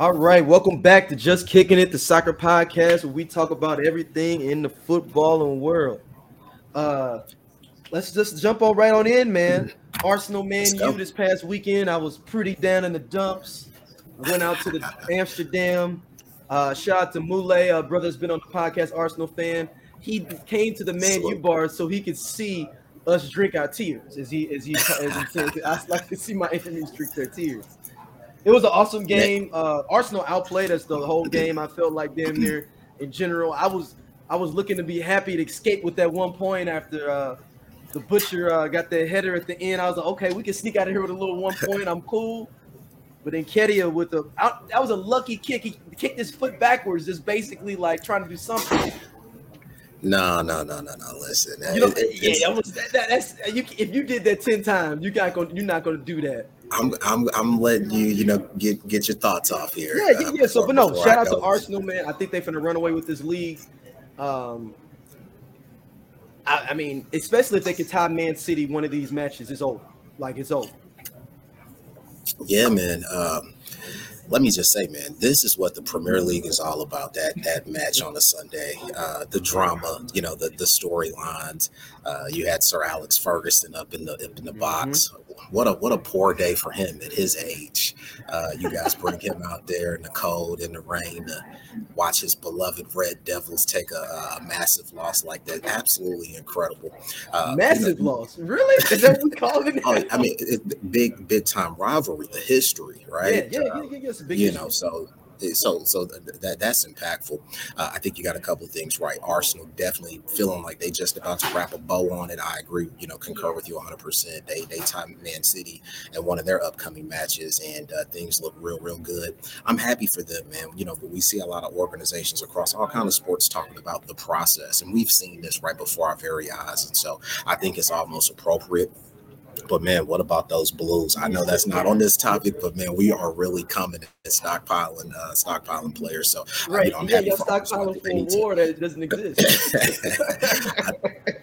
All right, welcome back to Just Kicking It, the soccer podcast where we talk about everything in the footballing world. Uh, let's just jump on right on in, man. Arsenal Man U this past weekend. I was pretty down in the dumps. I went out to the Amsterdam. Uh, shout out to Mule, uh, brother's been on the podcast, Arsenal fan. He came to the Man U bar so he could see us drink our tears. As he as he as he said, I like to see my enemies drink their tears. It was an awesome game. Uh, Arsenal outplayed us the whole game. I felt like damn near in general. I was I was looking to be happy to escape with that one point after uh, the butcher uh, got that header at the end. I was like, okay, we can sneak out of here with a little one point. I'm cool. But then Nketiah with the out, that was a lucky kick. He kicked his foot backwards, just basically like trying to do something. No, no, no, no, no. Listen, you know, it, yeah, that that, that's you, if you did that ten times, you got going, you're not going to do that. I'm, I'm, I'm letting you, you know, get get your thoughts off here. Yeah, yeah, uh, yeah. So, but no, shout out to Arsenal, man. I think they're going to run away with this league. Um, I, I mean, especially if they can tie Man City one of these matches, it's over. Like it's over. Yeah, man. Um, let me just say, man, this is what the Premier League is all about. That that match on a Sunday, uh, the drama, you know, the the storylines. Uh, you had Sir Alex Ferguson up in the up in the mm-hmm. box. What a what a poor day for him at his age. Uh, you guys bring him out there in the cold, in the rain, to watch his beloved Red Devils take a, a massive loss like that. Absolutely incredible. Uh, massive you know, loss, really? Is that what we call it? oh, I mean, it, big big time rivalry, the history, right? Yeah, yeah, yeah, yeah. Big you know, so so so that that's impactful. Uh, I think you got a couple of things right. Arsenal definitely feeling like they just about to wrap a bow on it. I agree, you know, concur with you 100. percent They they time Man City and one of their upcoming matches, and uh, things look real real good. I'm happy for them, man. You know, but we see a lot of organizations across all kind of sports talking about the process, and we've seen this right before our very eyes, and so I think it's almost appropriate but man, what about those blues? I know that's not on this topic, but man, we are really coming and stockpiling, uh, stockpiling players. So right, you know, yeah, you're stockpiling for a war that doesn't exist.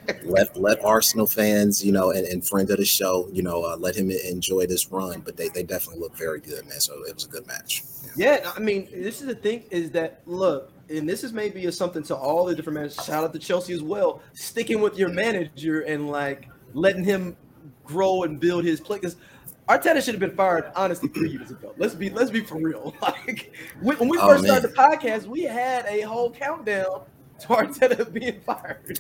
let let Arsenal fans, you know, and, and friend of the show, you know, uh, let him enjoy this run. But they, they definitely look very good, man. So it was a good match. Yeah. yeah, I mean, this is the thing is that look, and this is maybe a something to all the different managers. Shout out to Chelsea as well, sticking with your manager and like letting him grow and build his play. Because Arteta should have been fired honestly three years ago. Let's be let's be for real. Like when, we oh, first man. started the podcast, we had a whole countdown Arteta being fired.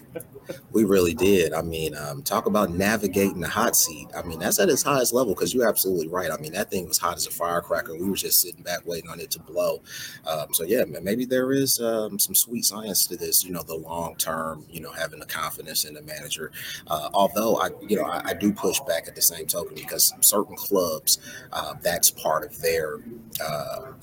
we really did. I mean, um, talk about navigating the hot seat. I mean, that's at its highest level because you're absolutely right. I mean, that thing was hot as a firecracker. We were just sitting back waiting on it to blow. Um, so yeah, maybe there is um, some sweet science to this. You know, the long term. You know, having the confidence in the manager. Uh, although I, you know, I, I, do push back at the same token because certain clubs, uh, that's part of their uh,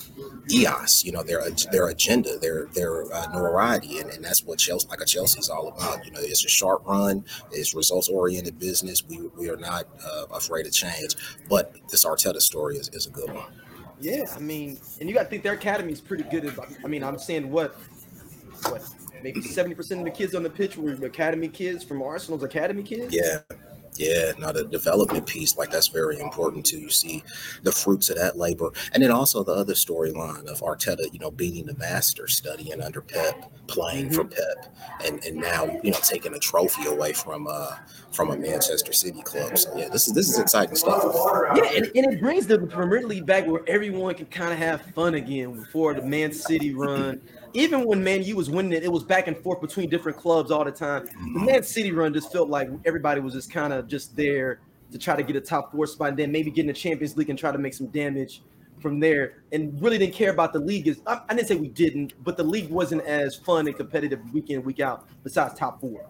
EOS. You know, their their agenda, their their uh, notoriety, and, and that's what Chelsea, like a Chelsea, is all about. You know, it's a sharp run, it's results oriented business. We we are not uh, afraid of change, but this Arteta story is, is a good one. Yeah, I mean, and you got to think their academy is pretty good. I mean, I'm saying what, what, maybe seventy percent of the kids on the pitch were academy kids from Arsenal's academy kids. Yeah, yeah, now the development piece, like that's very important too. You see the fruits of that labor. And then also the other storyline of Arteta, you know, beating the master, studying under Pep, playing mm-hmm. for Pep, and, and now, you know, taking a trophy away from uh from a Manchester City club. So yeah, this is this is exciting stuff. Yeah, and, and it brings the Premier League back where everyone can kind of have fun again before the Man City run even when Man U was winning it, it was back and forth between different clubs all the time. The mm-hmm. Man City run just felt like everybody was just kind of just there to try to get a top four spot, and then maybe get in the Champions League and try to make some damage from there. And really didn't care about the league. Is I, I didn't say we didn't, but the league wasn't as fun and competitive week in week out. Besides top four.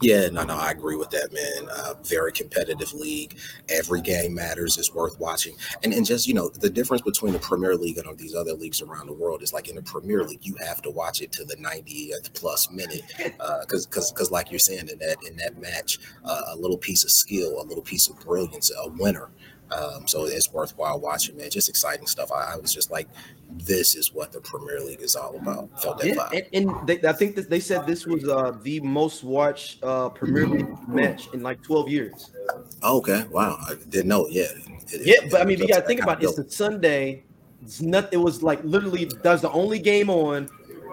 Yeah, no, no, I agree with that, man. Uh, very competitive league. Every game matters. is worth watching. And and just you know, the difference between the Premier League and all these other leagues around the world is like in the Premier League, you have to watch it to the 90th plus minute, because uh, because because like you're saying in that in that match, uh, a little piece of skill, a little piece of brilliance, a winner um, so it's worthwhile watching, man. Just exciting stuff. I, I, was just like, this is what the Premier League is all about. Felt that yeah, And, and they, I think that they said this was uh, the most watched uh, Premier League match in like 12 years. Okay. Wow. I didn't know. Yeah. It, yeah, it, but I mean, you got to think about it. It's a Sunday It's not. It was like literally that's the only game on.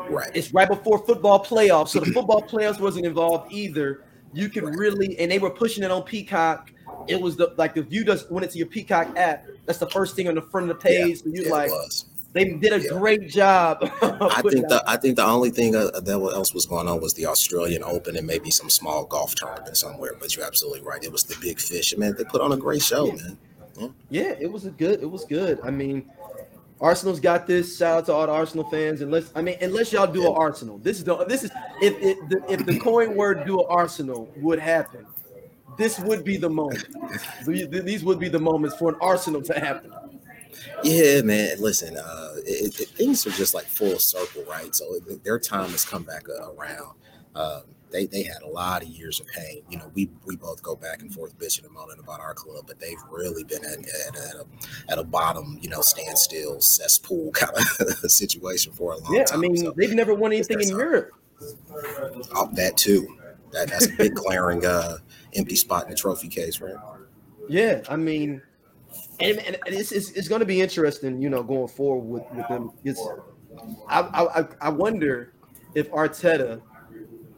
Right. It's right before football playoffs, so the football playoffs wasn't involved either. You could Right. really, and they were pushing it on Peacock. It was the like if you just went into your Peacock app, that's the first thing on the front of the page. so you like was. they did a Yeah. great job. I think the I think the only thing uh, that else was going on was the Australian Open and maybe some small golf tournament somewhere. But you're absolutely right. It was the big fish, man, they put on a great show, man. Yeah, it was a good. It was good. I mean, Arsenal's got this. Shout out to all the Arsenal fans. Unless I mean, unless y'all do an Arsenal, this is the this is if if the, if the coin word do an Arsenal would happen, this would be the moment. These would be the moments for an Arsenal to happen. Yeah, man. Listen, uh, it, it, things are just like full circle, right? So it- their time has come back uh, around. Um, they they had a lot of years of pain. You know, we we both go back and forth bitching and moaning about our club, but they've really been at, at, at a at a bottom, you know, standstill cesspool kind of situation for a long time. Yeah, I mean, So, they've never won anything in. Europe. oh, that too. That that's a big glaring uh, empty spot in the trophy case, right? Yeah, I mean, and, and and it's, it's, it's going to be interesting, you know, going forward with, with them. It's, I, I I- wonder if Arteta,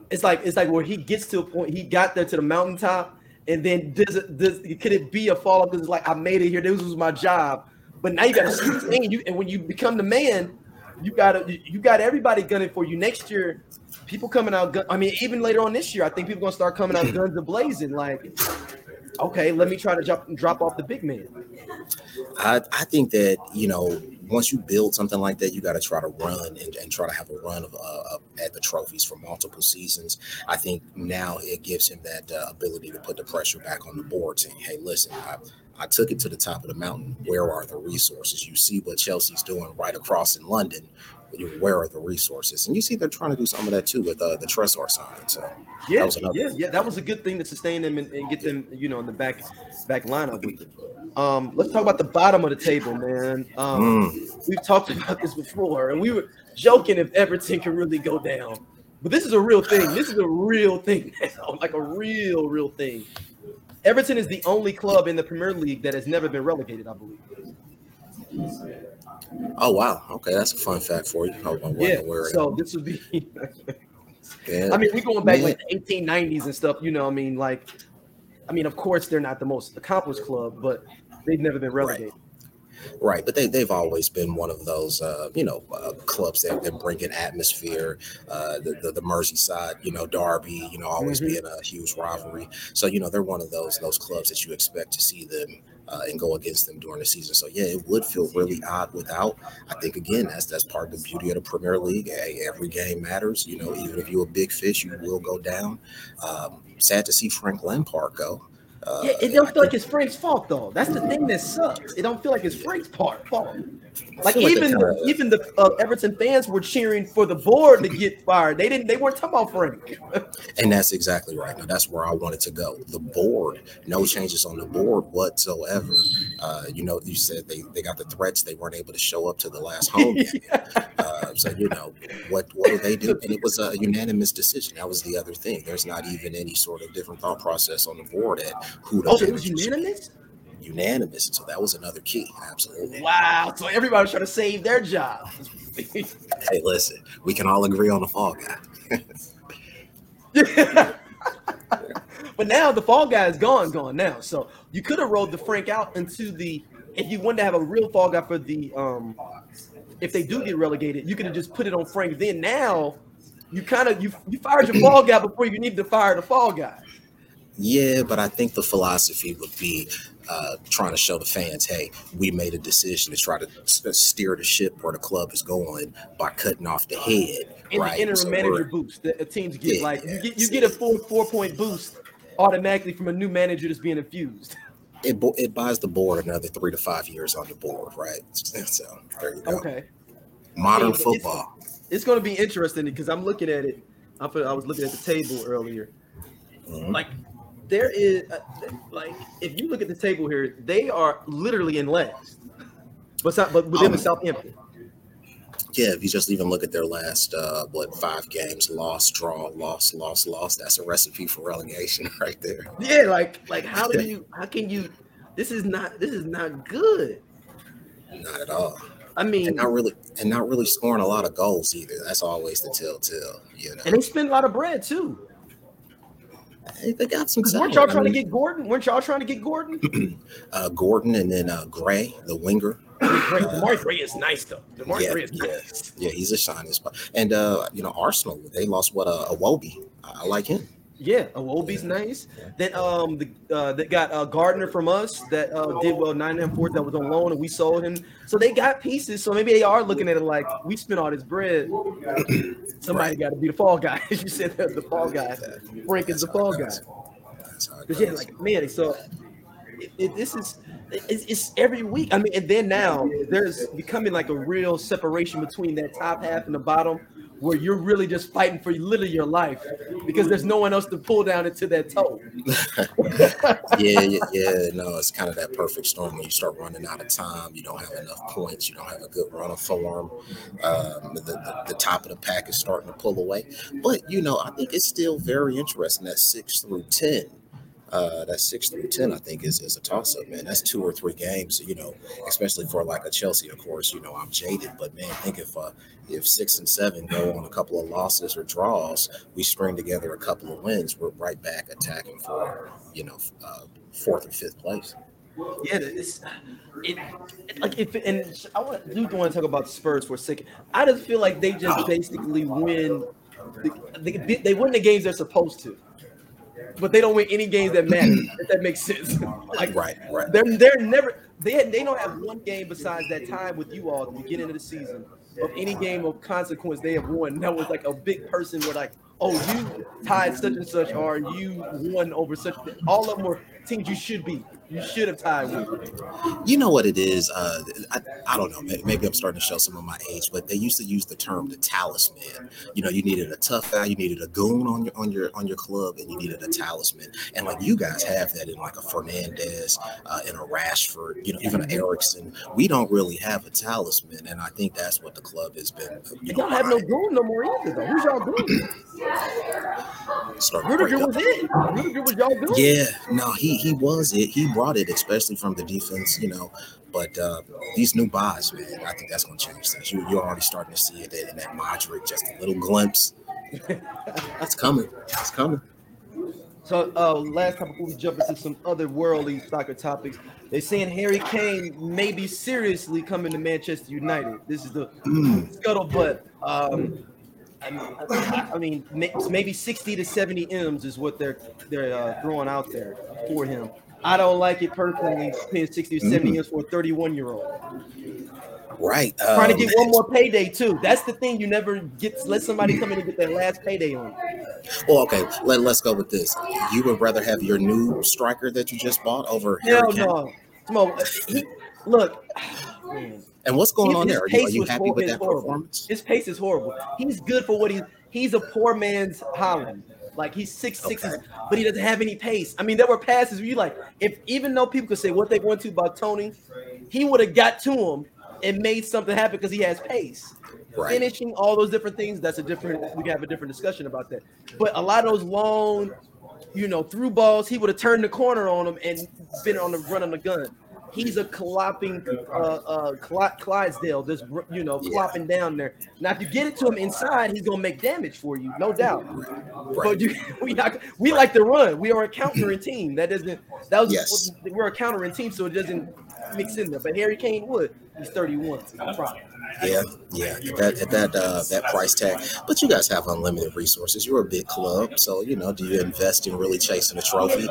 it's like it's like where he gets to a point, he got there to the mountaintop, and then does it does could it be a fall off? Because it's like I made it here, this was my job, but now you got to sustain you, and when you become the man, you got you got everybody gunning for you next year. People coming out, I mean, even later on this year, I think people gonna start coming out guns blazing. Like, okay, let me try to drop drop off the big man. I, I think that you know once you build something like that, you got to try to run and, and try to have a run of uh, at the trophies for multiple seasons. I think now it gives him that uh, ability to put the pressure back on the board, saying, "Hey, listen, I, I took it to the top of the mountain. Where are the resources? You see what Chelsea's doing right across in London. Where are the resources? And you see they're trying to do some of that too with uh, the Trossard sign. So Yeah, That was yeah, yeah. That was a good thing to sustain them and, and get them, you know, in the back back lineup with it. Um, let's talk about the bottom of the table, man. Um, mm, We've talked about this before, and we were joking if Everton can really go down. But this is a real thing. This is a real thing now, like a real, real thing. Everton is the only club in the Premier League that has never been relegated, I believe. Oh wow, okay, that's a fun fact for you. I Yeah. So this would be. Yeah. I mean, we're going back Man. like the 1890s and stuff. You know, I mean, like, I mean, of course they're not the most accomplished club, but they've never been relegated. Right, but they they've always been one of those uh, you know uh, clubs that, that bring in atmosphere. Uh, the, the the Merseyside, you know, Derby, you know, always Mhm. being a huge rivalry. So you know they're one of those those clubs that you expect to see them uh, and go against them during the season. So yeah, it would feel really odd without. I think again that's that's part of the beauty of the Premier League. Hey, every game matters. You know, even if you're a big fish, you will go down. Um, sad to see Frank Lampard go. Uh, Yeah, it don't feel like it's Frank's fault though. That's the thing that sucks. It don't feel like it's Frank's part fault. Like even the, even the uh, Everton fans were cheering for the board to get fired. They didn't. They weren't talking about Frank. And that's exactly right. Now that's where I wanted to go. The board, no changes on the board whatsoever. Uh, you know, you said they, they got the threats. They weren't able to show up to the last home game. uh, so you know what what do they do? And it was a unanimous decision. That was the other thing. There's not even any sort of different thought process on the board at who the oh, it was unanimous. Unanimous. So that was another key. Absolutely. Wow. So everybody was trying to save their job. Hey, listen, we can all agree on the fall guy. but now the fall guy is gone, gone now. So you could have rolled the Frank out into the if you wanted to have a real fall guy for the um if they do get relegated, you could have just put it on Frank. Then now you kind of you you fired your fall guy before you need to fire the fall guy. Yeah, but I think the philosophy would be uh, trying to show the fans, hey, we made a decision to try to steer the ship where the club is going by cutting off the head. In right? the interim So manager boost, the, the teams get Yeah, like you get you get a full four point boost automatically from a new manager that's being infused. it, it buys the board another three to five years on the board, right? So there you go. Okay. Modern but it's- football. it's going to be interesting because I'm looking at it. I was looking at the table earlier. Mhm. Like there is, uh, like if you look at the table here, they are literally in last. But but within Oh. the Southampton. Yeah, if you just even look at their last uh what five games, loss, draw, loss, loss, loss. That's a recipe for relegation right there. Yeah, like like how do you how can you? This is not this is not good. Not at all. I mean, and not really and not really scoring a lot of goals either. That's always the telltale, you know. And they spend a lot of bread too. They got some. Weren't y'all trying I mean, to get Gordon? Weren't y'all trying to get Gordon? uh, Gordon and then uh, Gray, the winger. Demarai Gray is nice though. Demarai yeah, Gray is yeah, nice. Yeah, he's a shining spot. And uh, you know, Arsenal, they lost what uh, Iwobi. I like him. Yeah, Iwobi's yeah. nice. Then um the uh they got uh Garner from us that uh did well nine and fourth that was on loan and we sold him. So they got pieces. So maybe they are looking at it like we spent all this bread. Somebody right. got to be the fall guy. you said the fall guy. Frank is the fall guy. But yeah, like man, so it, it, this is it's, it's, every week. I mean, and then now there's becoming like a real separation between that top half and the bottom where you're really just fighting for literally your life because there's no one else to pull down into that toe. yeah, yeah, yeah, no, it's kind of that perfect storm when you start running out of time. You don't have enough points. You don't have a good run of form. Um, the, the, the top of the pack is starting to pull away. But, you know, I think it's still very interesting that six through 10 uh, that six through ten, I think, is, is a toss up, man. That's two or three games, you know, especially for like a Chelsea, of course. You know, I'm jaded, but man, think if uh, if six and seven go on a couple of losses or draws, we string together a couple of wins, we're right back attacking for you know uh, fourth or fifth place. Yeah, it's it, like if and I want do want to talk about Spurs for a second. I just feel like they just basically win. They win the games they're supposed to but they don't win any games that matter. if that makes sense. like right, right. They're they're never they they don't have one game besides that time with you all at the beginning of the season of any game of consequence they have won. That was like a big person where like, oh, you tied such and such, or you won over such. All of them were teams you should be. You should have tied with. You know what it is? Uh, I, I don't know. Maybe I'm starting to show some of my age, but they used to use the term the talisman. You know, you needed a tough guy, you needed a goon on your on your on your club, and you needed a talisman. And like you guys have that in like a Fernandes, uh, in a Rashford, you know, even an Eriksen. We don't really have a talisman, and I think that's what the club has been. You know, don't have no goon no more either. Though. Who's y'all goon? Rudiger was it. Rudiger was y'all goon. Yeah, no, he he was it. He brought it, especially from the defense, you know. But uh, these new buys, man, I think that's going to change things. You, you're already starting to see it in that Mudryk, just a little glimpse. That's coming. It's coming. So, uh, last time before we jump into some other worldly soccer topics, they're saying Harry Kane may be seriously coming to Manchester United. This is the mm. scuttlebutt. Um, I, I mean, maybe 60 to 70 M's is what they're they're uh, throwing out there for him. I don't like it personally paying 60 to 70 mm. M's for a 31 year old. Right. Um, Trying to get one more payday too. That's the thing. You never get let somebody come in and get their last payday on. Well, okay. Let, let's go with this. You would rather have your new striker that you just bought over Hell Harry no. Come on. He, look. Man. And what's going his, on there? Are you, are you happy with that horrible. performance? His pace is horrible. He's good for what he's. He's a poor man's Haaland. Like he's six six, okay. but he doesn't have any pace. I mean, there were passes where you like, if even though people could say what they want to about Tony, he would have got to him and made something happen because he has pace. Right. Finishing all those different things, that's a different. We can have a different discussion about that. But a lot of those long, you know, through balls, he would have turned the corner on him and been on the run on the gun he's a clopping uh, uh, Clydesdale, just you know, flopping yeah. down there. Now, if you get it to him inside, he's gonna make damage for you, no doubt. Right. But you, we not, we right. like to run. We are a countering team. That doesn't. That was yes. we're a countering team, so it doesn't mix in there. But Harry Kane would. He's 31. No problem. Yeah, yeah, at that at that uh, that price tag. But you guys have unlimited resources. You're a big club, so you know. Do you invest in really chasing a trophy?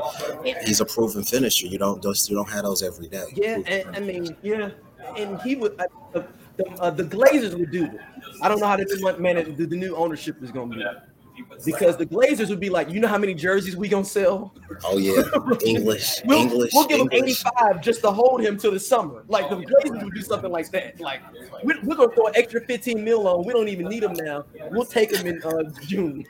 He's a proven finisher. You don't those you don't have those every day. Yeah, and, I mean, yeah, and he would. Uh, the, uh, the Glazers would do it. I don't know how the new the new ownership is going to be because the Glazers would be like, you know how many jerseys we gonna sell? Oh yeah, English, we'll, English. We'll give English. him 85 just to hold him till the summer. Like the Glazers would do something like that. Like we're, we're gonna throw an extra 15 mil on. We don't even need them now. We'll take them in uh, June.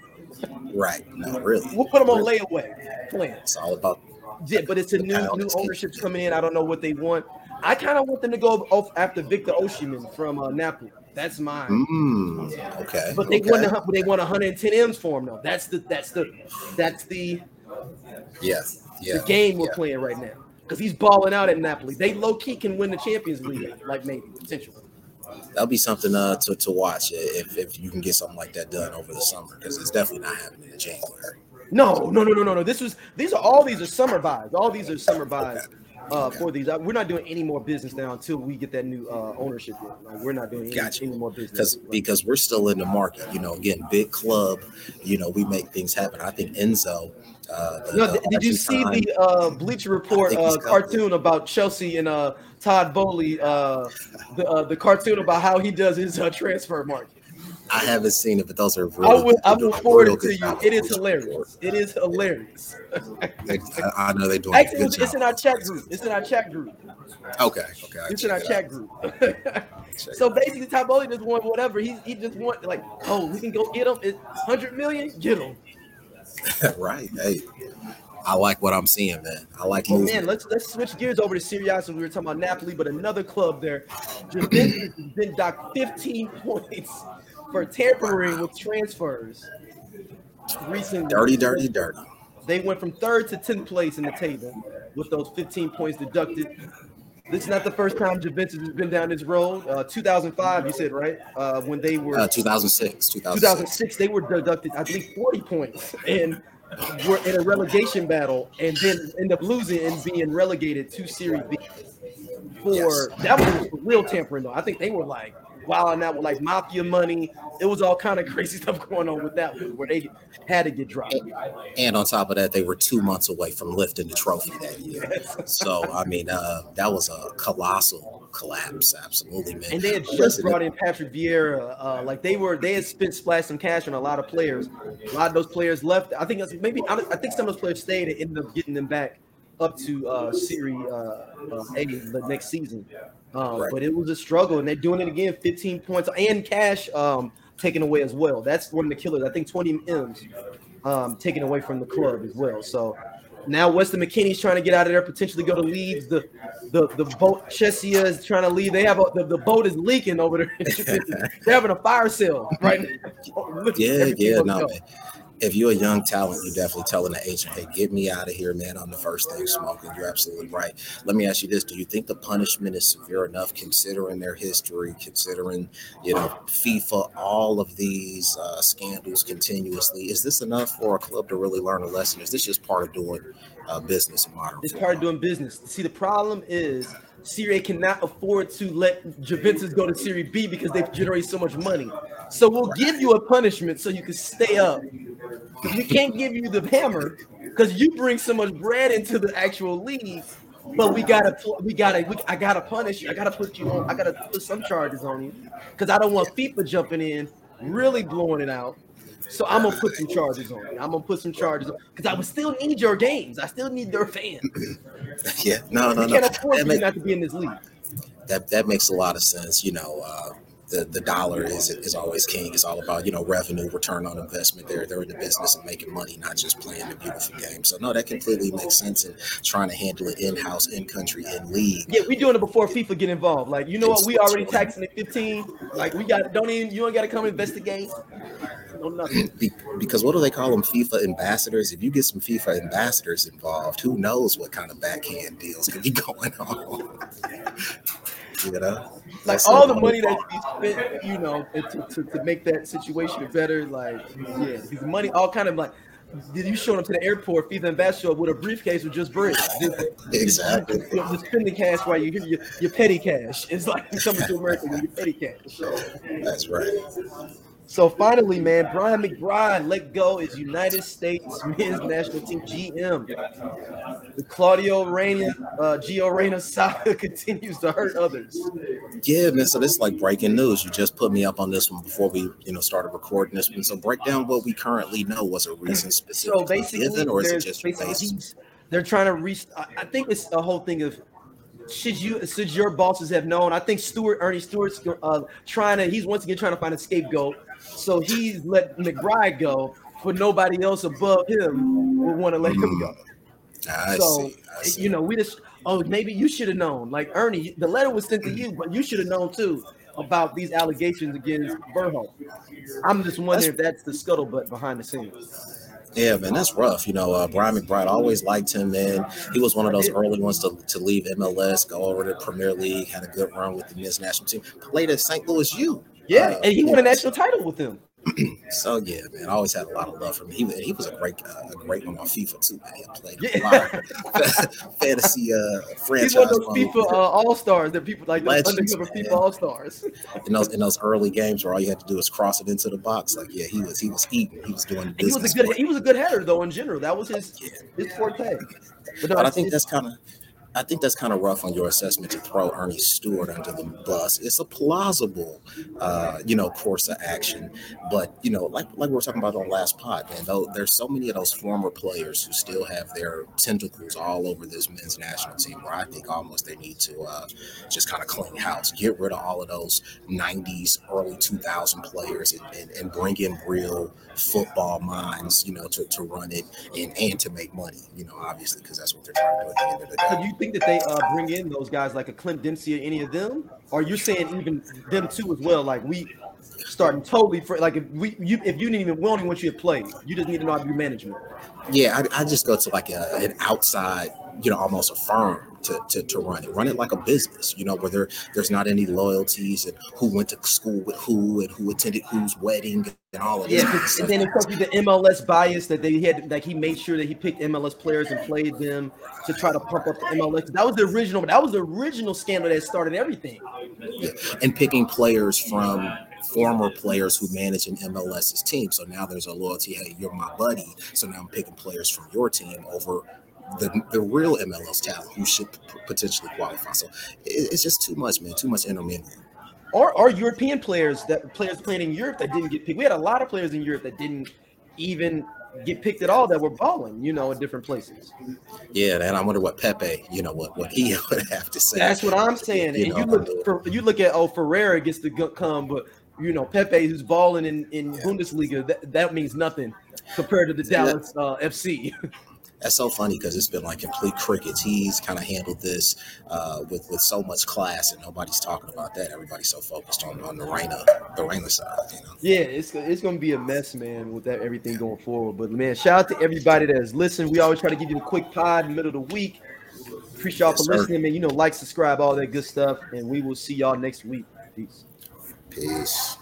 Right. No, really. We'll put them on really. layaway. Plan. It's all about. Yeah, but it's a new new ownership's coming in. I don't know what they want. I kind of want them to go off after Victor Osimhen from uh, Napoli. That's mine. Mm, okay. But they okay. want they want 110 M's for him though. That's the that's the that's the yeah yeah the game we're yeah. playing right now because he's balling out at Napoli. They low key can win the Champions League, like maybe potentially. that'll be something uh, to, to watch if, if you can get something like that done over the summer because it's definitely not happening in January. No, no, no, no, no, no. This was these are all these are summer buys. All these are summer buys uh, for these. Uh, we're not doing any more business now until we get that new uh, ownership. Like, we're not doing any, gotcha. any more business because because we're still in the market. You know, again, big club. You know, we make things happen. I think Enzo. Uh, the, no, did you see the uh, Bleacher Report uh, cartoon about Chelsea and uh, Todd Boehly? Uh, the uh, the cartoon about how he does his uh, transfer market. I haven't seen it, but those are real. I will, I will forward it to you. It is hilarious. It is hilarious. I, know they do. Actually, it's, it's in our chat group. It's in our chat group. Okay, okay. It's in our chat group. so basically, Boehly just want whatever. He he just want like, oh, we can go get him. It's hundred million. Get him. right. Hey, I like what I'm seeing, man. I like oh, man, let's let's switch gears over to Serie A. So we were talking about Napoli, but another club there. Juventus has been docked 15 points for tampering with transfers recently. Dirty, dirty, dirty. They went from third to 10th place in the table with those 15 points deducted. This is not the first time Juventus has been down this road. Uh, 2005, you said, right? Uh, when they were uh, 2006, 2006. 2006, they were deducted, I believe, 40 points and were in a relegation battle and then end up losing and being relegated to Serie B. For yes. that was real tampering, though. I think they were like wilding out with like mafia money. It was all kind of crazy stuff going on with that one where they had to get dropped. And on top of that, they were two months away from lifting the trophy that year. so I mean, uh, that was a colossal collapse, absolutely, man. And they had just brought in Patrick Vieira. Uh, like they were, they had spent splashed some cash on a lot of players. A lot of those players left. I think maybe I think some of those players stayed and ended up getting them back up to uh, Serie uh, uh, A the next season. Um, right. But it was a struggle, and they're doing it again. 15 points and cash um, taken away as well. That's one of the killers. I think 20 M's um, taken away from the club as well. So now Weston McKennie's trying to get out of there, potentially go to Leeds. The the the boat Chiesa is trying to leave. They have a, the, the boat is leaking over there. they're having a fire sale right now. yeah, yeah, no, man if you're a young talent, you're definitely telling the agent, "Hey, get me out of here, man." I'm the first thing smoking. You're absolutely right. Let me ask you this: Do you think the punishment is severe enough, considering their history, considering you know FIFA, all of these uh, scandals continuously? Is this enough for a club to really learn a lesson? Is this just part of doing uh, business in modern? It's part of doing business. See, the problem is Serie A cannot afford to let Juventus go to Serie B because they generate so much money. So we'll give you a punishment so you can stay up. We can't give you the hammer because you bring so much bread into the actual league. But we gotta, we gotta, we, I gotta punish you. I gotta put you on. I gotta put some charges on you because I don't want FIFA jumping in, really blowing it out. So I'm gonna put some charges on you. I'm gonna put some charges on because I would still need your games. I still need their fans. yeah, no, no, no. Can't afford that not to be in this league. That that makes a lot of sense. You know, uh, the, the dollar is is always king. It's all about you know revenue, return on investment. They're they're in the business of making money, not just playing the beautiful game. So no, that completely makes sense. And trying to handle it in house, in country, in league. Yeah, we doing it before FIFA get involved. Like you know what, we already taxing it fifteen. Like we got don't even you don't got to come investigate. No nothing. because what do they call them? FIFA ambassadors. If you get some FIFA ambassadors involved, who knows what kind of backhand deals could be going on? you know like all the money that you spent, you know, to, to, to, make that situation better. Like, yeah, these money, all kind of like, did you show up to the airport, feed them basketball with a briefcase with just bread? exactly. Just, you just spending cash while you hear your, your petty cash. It's like coming to America with your petty cash. That's right. So finally, man, Brian McBride let go as United States men's national team GM. The Claudio Reyna, uh, Gio Reyna saga continues to hurt others. Yeah, man. So this is like breaking news. You just put me up on this one before we, you know, started recording this one. So break down what we currently know. Was a reason specific so basically, given, or is it just basically they're trying to reach? I think it's the whole thing of should you should your bosses have known? I think Stewart Ernie Stewart's uh, trying to he's once again trying to find a scapegoat so he's let McBride go, but nobody else above him would want to let him go. I so see, I see. you know, we just oh maybe you should have known. Like Ernie, the letter was sent to you, but you should have known too about these allegations against Berhalter. I'm just wondering that's, if that's the scuttlebutt behind the scenes. Yeah, man, that's rough. You know, uh, Brian McBride always liked him, man. He was one of those early ones to, to leave MLS, go over to Premier League, had a good run with the men's national team, played at St. Louis U. Yeah, uh, and he won a national title with them. so yeah, man, I always had a lot of love for him. He was he was a great uh, a great one on FIFA too, man. He played yeah. a lot of fantasy uh franchise. He's one of those FIFA uh, all stars that people like those undercover FIFA all stars. in those in those early games where all you had to do was cross it into the box, like yeah, he was he was eating, he was doing. He was a good he was a good header though in general. That was his yeah. his forte. But, no, but I think that's kind of I think that's kind of rough on your assessment to throw Ernie Stewart under the bus. It's a plausible, uh, you know, course of action, but you know, like like we were talking about on the last pod, man. Though there's so many of those former players who still have their tentacles all over this men's national team, where I think almost they need to uh, just kind of clean house, get rid of all of those '90s, early 2000 players, and, and, and bring in real football minds, you know, to, to run it and and to make money, you know, obviously because that's what they're trying to do at the end of the day. Think that they uh, bring in those guys like a Clint Dempsey or any of them, or you're saying even them too as well? Like we starting totally for like if we you if you didn't even we only want you to play, you just need to know how to do management. Yeah, I, I just go to like a, an outside, you know, almost a firm to, to, to run it. Run it like a business, you know, where there, there's not any loyalties and who went to school with who and who attended whose wedding and all of yeah, that. And then it could be the MLS bias that they had, like he made sure that he picked MLS players and played them to try to pump up the MLS. That was the original, that was the original scandal that started everything. Yeah. And picking players from former players who manage an MLS's team. So now there's a loyalty. Hey, you're my buddy. So now I'm picking players from your team over the, the real MLS talent who should potentially qualify. So it, it's just too much, man. Too much intermingling. Or, or European players that players playing in Europe that didn't get picked. We had a lot of players in Europe that didn't even get picked at all that were balling, you know, in different places. Yeah, and I wonder what Pepi, you know, what, what he would have to say. That's what I'm saying. You and know, you look for you look at oh Ferreira gets to come, but you know Pepi who's balling in in yeah. Bundesliga that, that means nothing compared to the Dallas uh, FC. that's so funny because it's been like complete crickets. He's kind of handled this uh, with with so much class, and nobody's talking about that. Everybody's so focused on on the Reyna, the Reyna side. You know? Yeah, it's it's gonna be a mess, man, with that everything going forward. But man, shout out to everybody that has listened. We always try to give you a quick pod in the middle of the week. Appreciate y'all yes, for listening, man. You know, like, subscribe, all that good stuff, and we will see y'all next week. Peace. Peace.